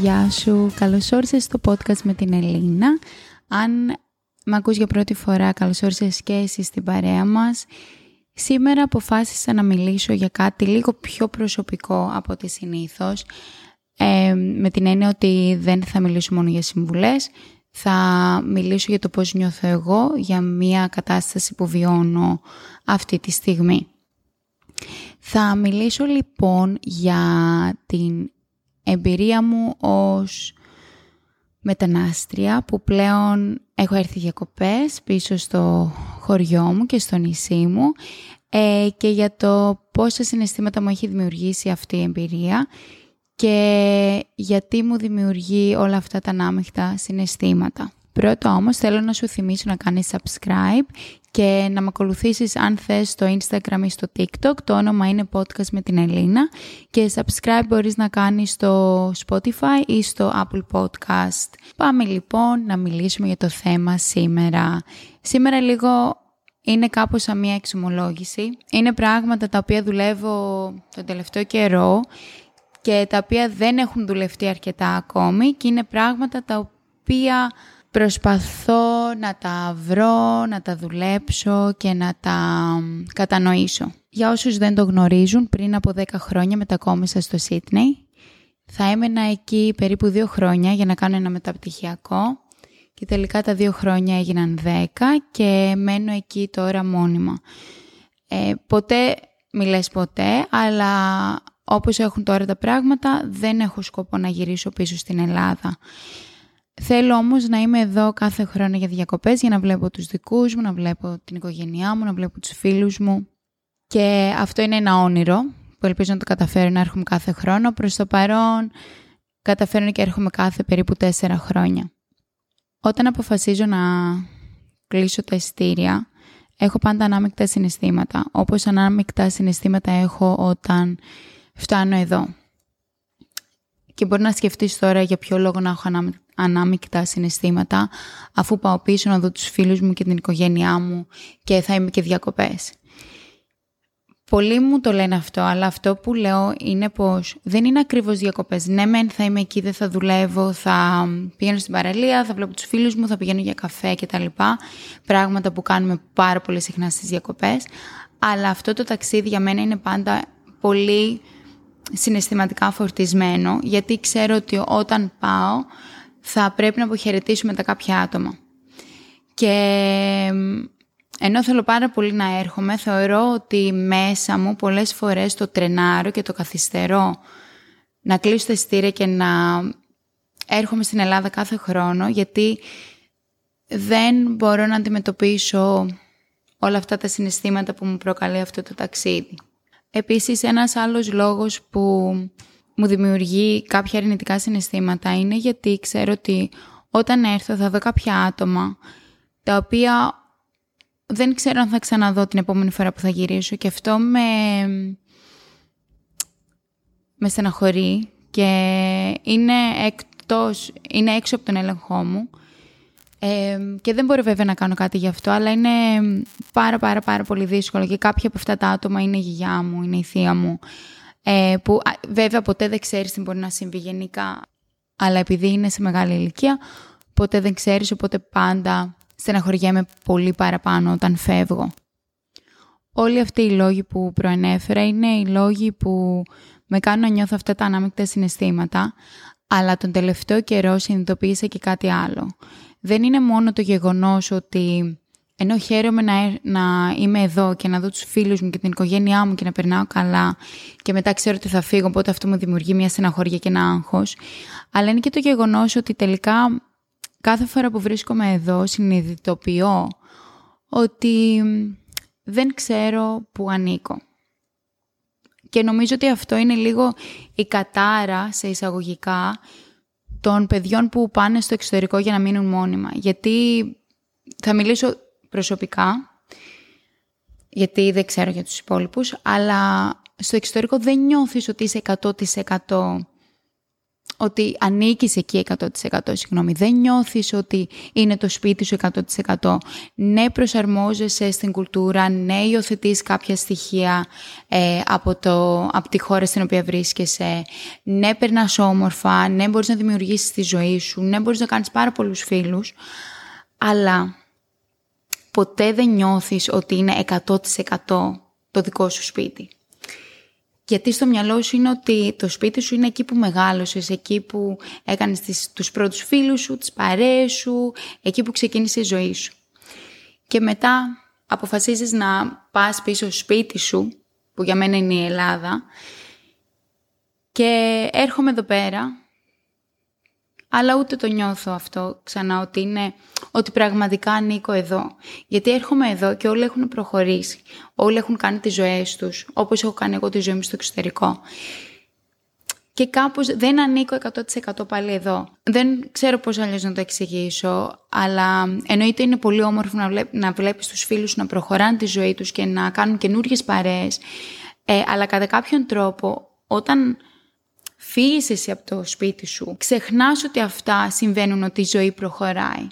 Γεια σου, καλώς όρισες στο podcast με την Ελίνα. Αν με ακούς για πρώτη φορά, καλώς όρισες και εσύ στην παρέα μας. Σήμερα αποφάσισα να μιλήσω για κάτι λίγο πιο προσωπικό από ό,τι συνήθως. Ε, με την έννοια ότι δεν θα μιλήσω μόνο για συμβουλές, θα μιλήσω για το πώς νιώθω εγώ, για μια κατάσταση που βιώνω αυτή τη στιγμή. Θα μιλήσω λοιπόν για την εμπειρία μου ως μετανάστρια που πλέον έχω έρθει διακοπές πίσω στο χωριό μου και στο νησί μου ε, και για το πόσα συναισθήματα μου έχει δημιουργήσει αυτή η εμπειρία και γιατί μου δημιουργεί όλα αυτά τα ανάμειχτα συναισθήματα. Πρώτα όμως θέλω να σου θυμίσω να κάνεις subscribe και να με ακολουθήσεις αν θες στο Instagram ή στο TikTok. Το όνομα είναι podcast με την Ελίνα και subscribe μπορείς να κάνεις στο Spotify ή στο Apple Podcast. Πάμε λοιπόν να μιλήσουμε για το θέμα σήμερα. Σήμερα λίγο είναι κάπως σαν μια εξομολόγηση. Είναι πράγματα τα οποία δουλεύω τον τελευταίο καιρό και τα οποία δεν έχουν δουλευτεί αρκετά ακόμη και είναι πράγματα τα οποία προσπαθώ να τα βρω, να τα δουλέψω και να τα κατανοήσω. Για όσους δεν το γνωρίζουν, πριν από 10 χρόνια μετακόμισα στο Σίτνεϊ. Θα έμενα εκεί περίπου 2 χρόνια για να κάνω ένα μεταπτυχιακό και τελικά τα 2 χρόνια έγιναν 10 και μένω εκεί τώρα μόνιμα. Ε, ποτέ, μη ποτέ, αλλά όπως έχουν τώρα τα πράγματα δεν έχω σκοπό να γυρίσω πίσω στην Ελλάδα. Θέλω όμως να είμαι εδώ κάθε χρόνο για διακοπές για να βλέπω τους δικούς μου, να βλέπω την οικογένειά μου, να βλέπω τους φίλους μου. Και αυτό είναι ένα όνειρο που ελπίζω να το καταφέρω να έρχομαι κάθε χρόνο. Προς το παρόν καταφέρνω και έρχομαι κάθε περίπου τέσσερα χρόνια. Όταν αποφασίζω να κλείσω τα ειστήρια, έχω πάντα ανάμεικτα συναισθήματα, όπως ανάμεικτα συναισθήματα έχω όταν φτάνω εδώ. Και μπορεί να σκεφτείς τώρα για ποιο λόγο να έχω ανάμεικτα συναισθήματα αφού πάω πίσω να δω τους φίλους μου και την οικογένειά μου και θα είμαι και διακοπές. Πολλοί μου το λένε αυτό, αλλά αυτό που λέω είναι πως δεν είναι ακριβώς διακοπές. Ναι, μεν θα είμαι εκεί, δεν θα δουλεύω, θα πηγαίνω στην παραλία, θα βλέπω τους φίλους μου, θα πηγαίνω για καφέ κτλ. Πράγματα που κάνουμε πάρα πολύ συχνά στις διακοπές. Αλλά αυτό το ταξίδι για μένα είναι πάντα πολύ συναισθηματικά φορτισμένο, γιατί ξέρω ότι όταν πάω θα πρέπει να αποχαιρετήσουμε τα κάποια άτομα. Και ενώ θέλω πάρα πολύ να έρχομαι, θεωρώ ότι μέσα μου πολλές φορές το τρενάρω και το καθυστερώ να κλείσω τα ειστήρια και να έρχομαι στην Ελλάδα κάθε χρόνο, γιατί δεν μπορώ να αντιμετωπίσω όλα αυτά τα συναισθήματα που μου προκαλεί αυτό το ταξίδι. Επίσης, ένας άλλος λόγος που μου δημιουργεί κάποια αρνητικά συναισθήματα είναι γιατί ξέρω ότι όταν έρθω θα δω κάποια άτομα τα οποία δεν ξέρω αν θα ξαναδώ την επόμενη φορά που θα γυρίσω και αυτό με, με στεναχωρεί και είναι, εκτός, είναι έξω από τον έλεγχό μου. Ε, και δεν μπορώ βέβαια να κάνω κάτι γι' αυτό, αλλά είναι πάρα πάρα πάρα πολύ δύσκολο και κάποια από αυτά τα άτομα είναι η γιαγιά μου, είναι η θεία μου, ε, που βέβαια ποτέ δεν ξέρεις τι μπορεί να συμβεί γενικά, αλλά επειδή είναι σε μεγάλη ηλικία, ποτέ δεν ξέρεις, οπότε πάντα στεναχωριέμαι πολύ παραπάνω όταν φεύγω. Όλοι αυτοί οι λόγοι που προανέφερα είναι οι λόγοι που με κάνουν να νιώθω αυτά τα ανάμεικτα συναισθήματα, αλλά τον τελευταίο καιρό συνειδητοποίησα και κάτι άλλο. Δεν είναι μόνο το γεγονός ότι ενώ χαίρομαι να, να είμαι εδώ και να δω τους φίλους μου και την οικογένειά μου και να περνάω καλά και μετά ξέρω ότι θα φύγω, οπότε αυτό μου δημιουργεί μια στεναχώρια και ένα άγχος. Αλλά είναι και το γεγονός ότι τελικά κάθε φορά που βρίσκομαι εδώ συνειδητοποιώ ότι δεν ξέρω που ανήκω. Και νομίζω ότι αυτό είναι λίγο η κατάρα σε εισαγωγικά των παιδιών που πάνε στο εξωτερικό για να μείνουν μόνιμα. Γιατί θα μιλήσω προσωπικά, γιατί δεν ξέρω για τους υπόλοιπους, αλλά στο εξωτερικό δεν νιώθεις ότι είσαι 100% ότι ανήκεις εκεί 100% συγγνώμη, δεν νιώθεις ότι είναι το σπίτι σου 100%. Ναι προσαρμόζεσαι στην κουλτούρα, ναι υιοθετείς κάποια στοιχεία ε, από, το, από τη χώρα στην οποία βρίσκεσαι, ναι περνάς όμορφα, ναι μπορείς να δημιουργήσεις τη ζωή σου, ναι μπορείς να κάνεις πάρα πολλούς φίλους, αλλά ποτέ δεν νιώθεις ότι είναι 100% το δικό σου σπίτι; Γιατί στο μυαλό σου είναι ότι το σπίτι σου είναι εκεί που μεγάλωσες, εκεί που έκανες τις, τους πρώτους φίλους σου, τις παρέες σου, εκεί που ξεκίνησε η ζωή σου. Και μετά αποφασίζεις να πας πίσω στο σπίτι σου, που για μένα είναι η Ελλάδα, και έρχομαι εδώ πέρα αλλά ούτε το νιώθω αυτό ξανά ότι είναι ότι πραγματικά ανήκω εδώ. Γιατί έρχομαι εδώ και όλοι έχουν προχωρήσει. Όλοι έχουν κάνει τις ζωές τους, όπως έχω κάνει εγώ τη ζωή μου στο εξωτερικό. Και κάπως δεν ανήκω 100% πάλι εδώ. Δεν ξέρω πώς αλλιώς να το εξηγήσω, αλλά εννοείται είναι πολύ όμορφο να, βλέπ, να βλέπεις τους φίλους να προχωράνε τη ζωή τους και να κάνουν καινούργιες παρέες. Ε, αλλά κατά κάποιον τρόπο, όταν φύγεις εσύ από το σπίτι σου, ξεχνάς ότι αυτά συμβαίνουν, ότι η ζωή προχωράει.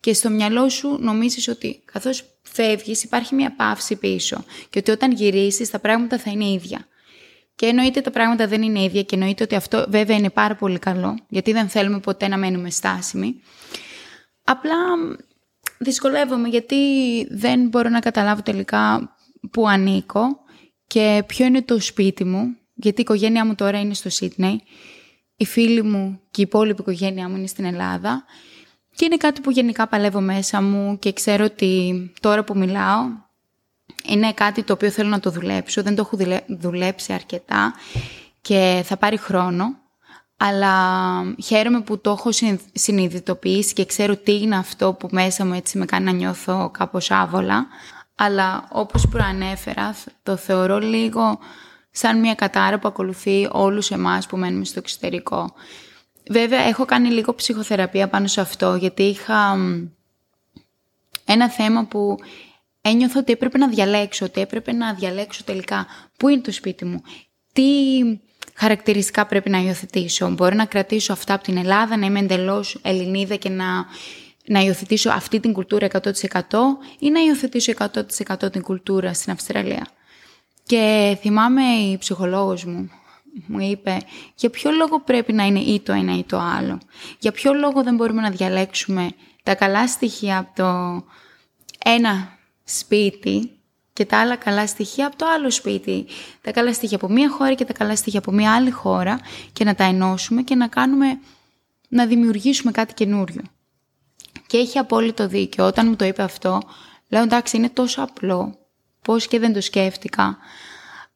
Και στο μυαλό σου νομίζεις ότι καθώς φεύγεις υπάρχει μια παύση πίσω και ότι όταν γυρίσεις τα πράγματα θα είναι ίδια. Και εννοείται τα πράγματα δεν είναι ίδια και εννοείται ότι αυτό βέβαια είναι πάρα πολύ καλό, γιατί δεν θέλουμε ποτέ να μένουμε στάσιμοι. Απλά δυσκολεύομαι γιατί δεν μπορώ να καταλάβω τελικά που ανήκω και ποιο είναι το σπίτι μου γιατί η οικογένειά μου τώρα είναι στο Σίτνεϊ, οι φίλοι μου και η υπόλοιπη οικογένειά μου είναι στην Ελλάδα. Και είναι κάτι που γενικά παλεύω μέσα μου και ξέρω ότι τώρα που μιλάω είναι κάτι το οποίο θέλω να το δουλέψω, δεν το έχω δουλέψει αρκετά και θα πάρει χρόνο, αλλά χαίρομαι που το έχω συνειδητοποιήσει και ξέρω τι είναι αυτό που μέσα μου έτσι με κάνει να νιώθω κάπως άβολα, αλλά όπως προανέφερα το θεωρώ λίγο σαν μια κατάρα που ακολουθεί όλους εμάς που μένουμε στο εξωτερικό. Βέβαια, έχω κάνει λίγο ψυχοθεραπεία πάνω σε αυτό, γιατί είχα ένα θέμα που ένιωθα ότι έπρεπε να διαλέξω, ότι έπρεπε να διαλέξω τελικά πού είναι το σπίτι μου, τι χαρακτηριστικά πρέπει να υιοθετήσω. Μπορώ να κρατήσω αυτά από την Ελλάδα, να είμαι εντελώς Ελληνίδα και να, να υιοθετήσω αυτή την κουλτούρα 100% ή να υιοθετήσω 100% την κουλτούρα στην Αυστραλία. Και θυμάμαι η ψυχολόγος μου μου είπε για ποιο λόγο πρέπει να είναι ή το ένα ή το άλλο; Για ποιο λόγο δεν μπορούμε να διαλέξουμε τα καλά στοιχεία από το ένα σπίτι και τα άλλα καλά στοιχεία από το άλλο σπίτι; Τα καλά στοιχεία από μία χώρα και τα καλά στοιχεία από μία άλλη χώρα και να τα ενώσουμε και να κάνουμε, να δημιουργήσουμε κάτι καινούριο. Και έχει απόλυτο δίκιο. Όταν μου το είπε αυτό, λέω εντάξει είναι τόσο απλό πώς και δεν το σκέφτηκα.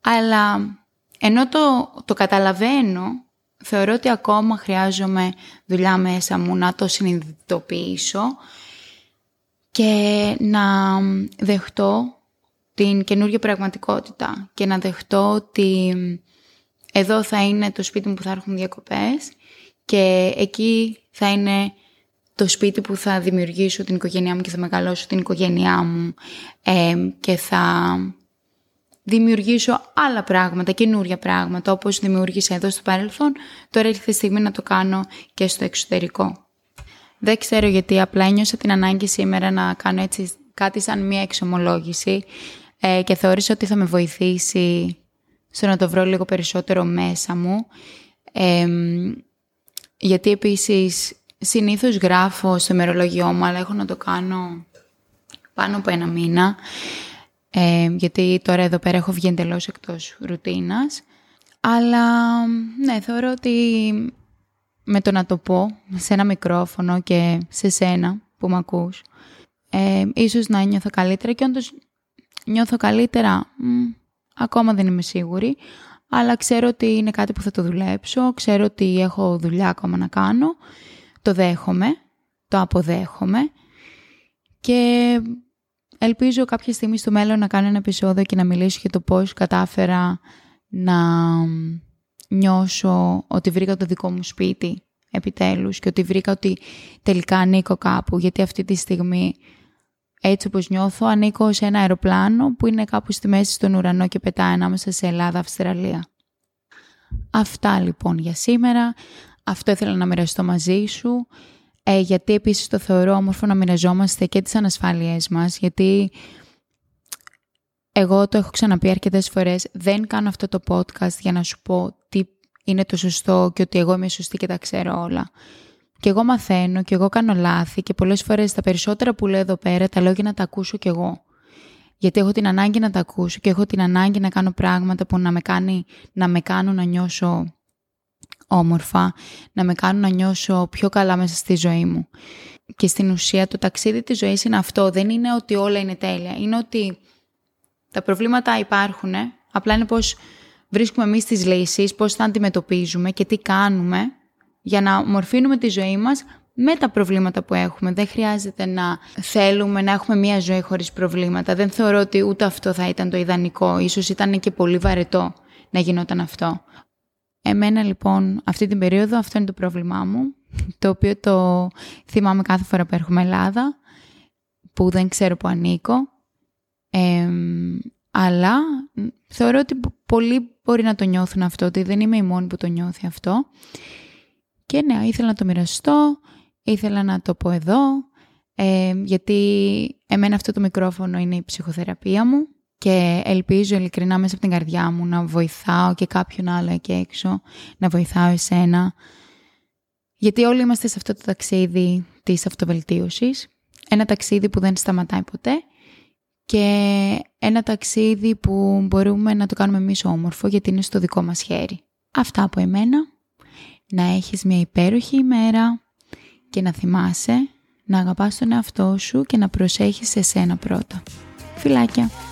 Αλλά ενώ το, το καταλαβαίνω, θεωρώ ότι ακόμα χρειάζομαι δουλειά μέσα μου να το συνειδητοποιήσω και να δεχτώ την καινούργια πραγματικότητα και να δεχτώ ότι εδώ θα είναι το σπίτι μου που θα έρχουν διακοπές και εκεί θα είναι το σπίτι που θα δημιουργήσω την οικογένειά μου και θα μεγαλώσω την οικογένειά μου και θα δημιουργήσω άλλα πράγματα, καινούρια πράγματα, όπως δημιούργησα εδώ στο παρελθόν, τώρα ήρθε η στιγμή να το κάνω και στο εξωτερικό. Δεν ξέρω γιατί, απλά ένιωσα την ανάγκη σήμερα να κάνω έτσι κάτι σαν μία εξομολόγηση ε, και θεώρησα ότι θα με βοηθήσει στο να το βρω λίγο περισσότερο μέσα μου. γιατί επίσης συνήθως γράφω στο μερολογιό μου, αλλά έχω να το κάνω πάνω από ένα μήνα, ε, γιατί τώρα εδώ πέρα έχω βγει εντελώς εκτός ρουτίνας. Αλλά ναι, θεωρώ ότι με το να το πω σε ένα μικρόφωνο και σε σένα που με ακούς, ε, ίσως να νιώθω καλύτερα και όντως νιώθω καλύτερα, ακόμα δεν είμαι σίγουρη, αλλά ξέρω ότι είναι κάτι που θα το δουλέψω, ξέρω ότι έχω δουλειά ακόμα να κάνω το δέχομαι, το αποδέχομαι και ελπίζω κάποια στιγμή στο μέλλον να κάνω ένα επεισόδιο και να μιλήσω για το πώς κατάφερα να νιώσω ότι βρήκα το δικό μου σπίτι επιτέλους και ότι βρήκα ότι τελικά ανήκω κάπου γιατί αυτή τη στιγμή έτσι όπως νιώθω ανήκω σε ένα αεροπλάνο που είναι κάπου στη μέση στον ουρανό και πετάει ανάμεσα σε Ελλάδα-Αυστραλία. Αυτά λοιπόν για σήμερα. Αυτό ήθελα να μοιραστώ μαζί σου, ε, γιατί επίσης το θεωρώ όμορφο να μοιραζόμαστε και τις ανασφάλειές μας, γιατί εγώ το έχω ξαναπεί αρκετές φορές, δεν κάνω αυτό το podcast για να σου πω τι είναι το σωστό και ότι εγώ είμαι σωστή και τα ξέρω όλα. Και εγώ μαθαίνω και εγώ κάνω λάθη και πολλές φορές τα περισσότερα που λέω εδώ πέρα τα λέω για να τα ακούσω κι εγώ. Γιατί έχω την ανάγκη να τα ακούσω και έχω την ανάγκη να κάνω πράγματα που να με, κάνει, να με κάνουν να νιώσω όμορφα, να με κάνουν να νιώσω πιο καλά μέσα στη ζωή μου. Και στην ουσία το ταξίδι της ζωής είναι αυτό. Δεν είναι ότι όλα είναι τέλεια. Είναι ότι τα προβλήματα υπάρχουν, απλά είναι πώς βρίσκουμε εμείς τις λύσεις, πώς θα αντιμετωπίζουμε και τι κάνουμε για να μορφύνουμε τη ζωή μας με τα προβλήματα που έχουμε. Δεν χρειάζεται να θέλουμε να έχουμε μια ζωή χωρίς προβλήματα. Δεν θεωρώ ότι ούτε αυτό θα ήταν το ιδανικό. Ίσως ήταν και πολύ βαρετό να γινόταν αυτό. Εμένα λοιπόν αυτή την περίοδο αυτό είναι το πρόβλημά μου, το οποίο το θυμάμαι κάθε φορά που έρχομαι Ελλάδα, που δεν ξέρω που ανήκω. αλλά θεωρώ ότι πολλοί μπορεί να το νιώθουν αυτό, ότι δεν είμαι η μόνη που το νιώθει αυτό. Και ναι, ήθελα να το μοιραστώ, ήθελα να το πω εδώ, ε, γιατί εμένα αυτό το μικρόφωνο είναι η ψυχοθεραπεία μου και ελπίζω ειλικρινά μέσα από την καρδιά μου να βοηθάω και κάποιον άλλο εκεί έξω, να βοηθάω εσένα. Γιατί όλοι είμαστε σε αυτό το ταξίδι της αυτοβελτίωσης, ένα ταξίδι που δεν σταματάει ποτέ και ένα ταξίδι που μπορούμε να το κάνουμε εμείς όμορφο γιατί είναι στο δικό μας χέρι. Αυτά από εμένα. Να έχεις μια υπέροχη ημέρα και να θυμάσαι να αγαπάς τον εαυτό σου και να προσέχεις εσένα πρώτα. Φιλάκια!